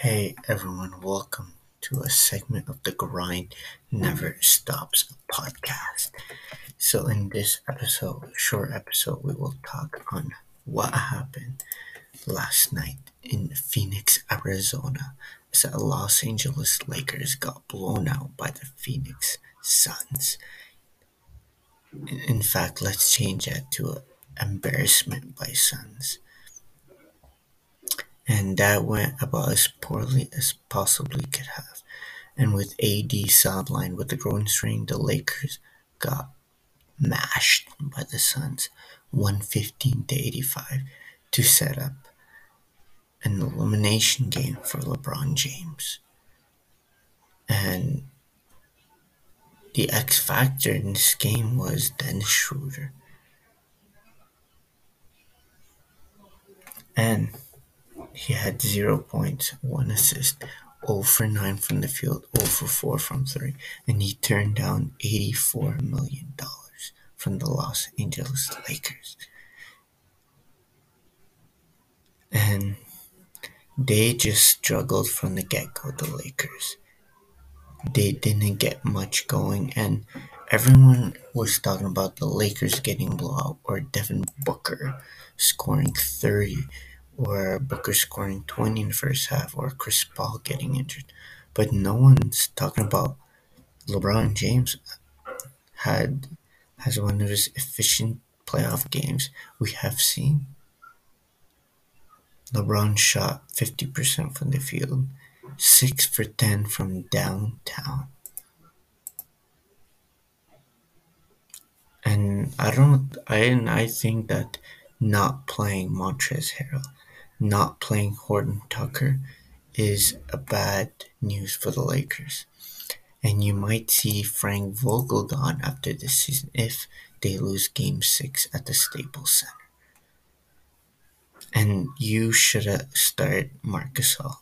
Hey everyone, welcome to a segment of the Grind Never Stops podcast. So, in this episode, short episode, we will talk on what happened last night in Phoenix, Arizona, as the Los Angeles Lakers got blown out by the Phoenix Suns. In fact, let's change that to embarrassment by Suns and that went about as poorly as possibly could have. And with AD sidelined with the groin strain, the Lakers got mashed by the Suns, 115 to 85, to set up an elimination game for LeBron James. And the X factor in this game was Dennis Schroeder. And he had zero points, one assist, 0 for 9 from the field, 0 for 4 from 3, and he turned down $84 million from the Los Angeles Lakers. And they just struggled from the get go, the Lakers. They didn't get much going, and everyone was talking about the Lakers getting blowout or Devin Booker scoring 30 or Booker scoring 20 in the first half or Chris Paul getting injured. But no one's talking about LeBron James had has one of his efficient playoff games we have seen. LeBron shot 50% from the field, 6 for 10 from downtown. And I don't I I think that not playing Montrezl Harrell not playing Horton Tucker is a bad news for the Lakers. And you might see Frank Vogel gone after this season if they lose game six at the Staples Center. And you should have started Marc Gasol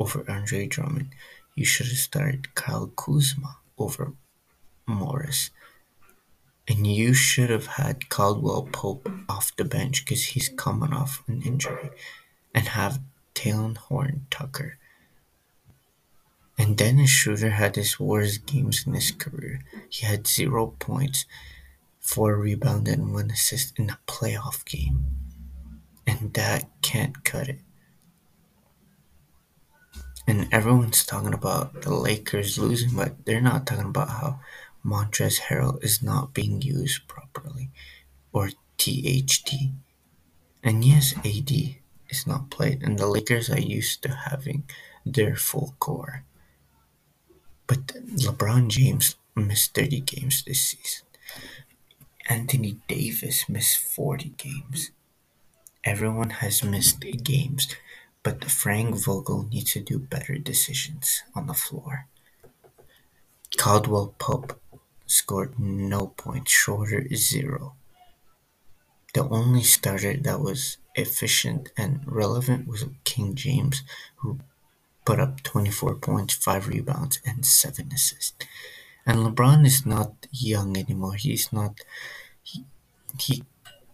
over Andre Drummond. You should have started Kyle Kuzma over Morris. And you should have had Caldwell Pope off the bench because he's coming off an injury and have Talen Horton Tucker. And Dennis Schroeder had his worst games in his career. He had zero points, four rebounds, and one assist in a playoff game. And that can't cut it. And everyone's talking about the Lakers losing, but they're not talking about how Montrezl Harrell is not being used properly or THT. And yes, AD is not played, and the Lakers are used to having their full core. But LeBron James missed 30 games this season. Anthony Davis missed 40 games. Everyone has missed games, but Frank Vogel needs to do better decisions on the floor. Caldwell Pope scored no points, Schroeder zero. The only starter that was efficient and relevant was King James, who put up 24 points, 5 rebounds, and 7 assists. And LeBron is not young anymore. He's not. He, he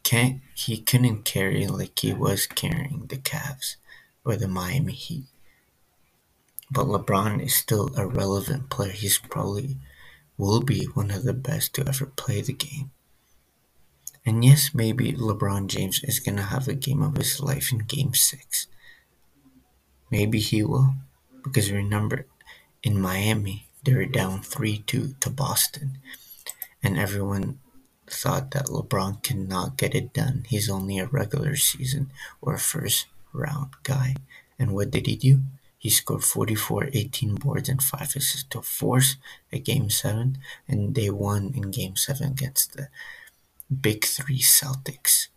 can't. He couldn't carry like he was carrying the Cavs or the Miami Heat. But LeBron is still a relevant player. He's probably will be one of the best to ever play the game. And yes, maybe LeBron James is going to have a game of his life in game six. Maybe he will. Because remember, in Miami, they were down 3 2 to Boston. And everyone thought that LeBron cannot get it done. He's only a regular season or first round guy. And what did he do? He scored 44, 18 boards, and 5 assists to force a game 7, and they won in game 7 against the Big Three Celtics.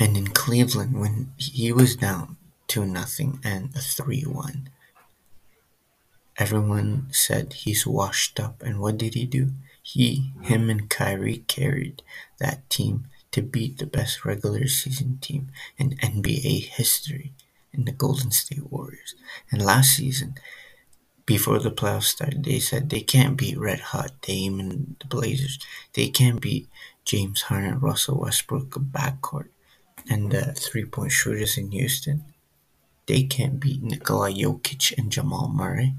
And in Cleveland, when he was down 2 nothing and a 3 1, everyone said he's washed up. And what did he do? He, him, and Kyrie carried that team to beat the best regular season team in NBA history in the Golden State Warriors. And last season, before the playoffs started, they said they can't beat Red Hot Dame and the Blazers. They can't beat James Harden, Russell Westbrook backcourt, and the three point shooters in Houston. they can't beat Nikola Jokic and Jamal Murray,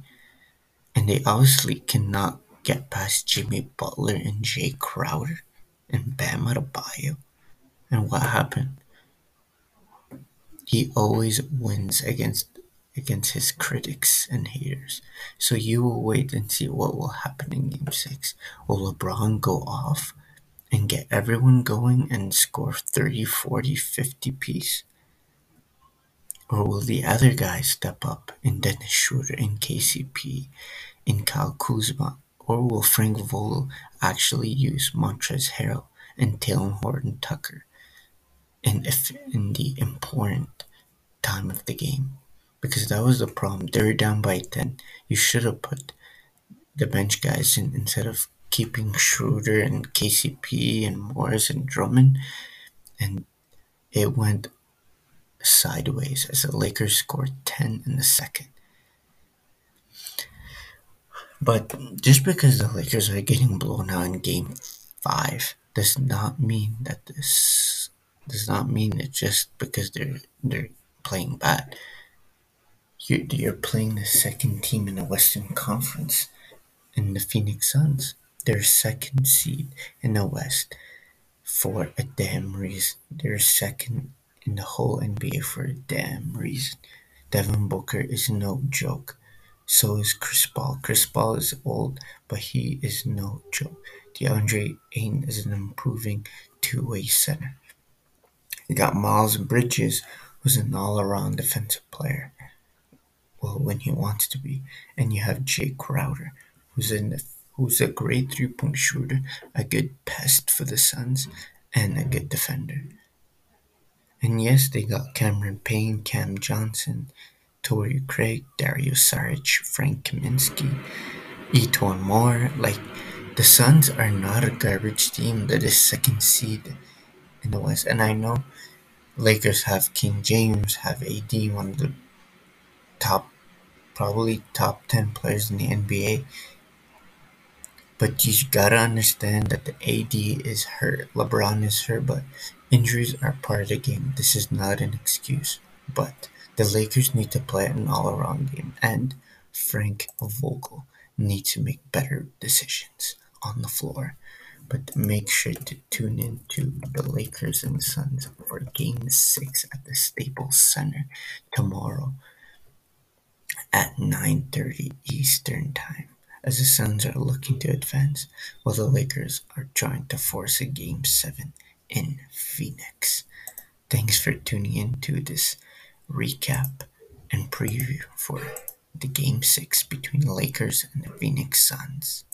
and they obviously cannot get past Jimmy Butler and Jae Crowder and Bam Adebayo. And what happened? He always wins against against his critics and haters. So you will wait and see what will happen in game six. Will LeBron go off and get everyone going and score 30, 40, 50 piece? Or will the other guys step up in Dennis Schroeder, in KCP, in Kyle Kuzma? Or will Frank Vogel actually use Montrezl Harrell and Talen Horton Tucker in, in the important time of the game? Because that was the problem. They were down by 10. You should have put the bench guys in instead of keeping Schroeder and KCP and Morris and Drummond. And it went sideways as the Lakers scored 10 in the second. But just because the Lakers are getting blown out in game five does not mean that this does not mean it's just because they're they're playing bad. You're, playing the second team in the Western Conference in the Phoenix Suns. They're second seed in the West for a damn reason. They're second in the whole NBA for a damn reason. Devin Booker is no joke. So is Chris Paul. Chris Paul is old, but he is no joke. DeAndre Ayton is an improving two-way center. You got Miles Bridges, who's an all-around defensive player. Well, when he wants to be, and you have Jae Crowder, who's the, who's a great three-point shooter, a good pest for the Suns, and a good defender. And yes, they got Cameron Payne, Cam Johnson, Torrey Craig, Dario Saric, Frank Kaminsky, E'Twaun Moore. Like, the Suns are not a garbage team that is second seed in the West. And I know Lakers have King James, have AD, one of the top, probably top 10 players in the NBA. But you gotta understand that the AD is hurt, LeBron is hurt, but injuries are part of the game. This is not an excuse. But the Lakers need to play an all around game, and Frank Vogel needs to make better decisions on the floor. But make sure to tune in to the Lakers and the Suns for Game 6 at the Staples Center tomorrow at 9.30 Eastern Time as the Suns are looking to advance while the Lakers are trying to force a Game 7 in Phoenix. Thanks for tuning in to this recap and preview for the Game 6 between the Lakers and the Phoenix Suns.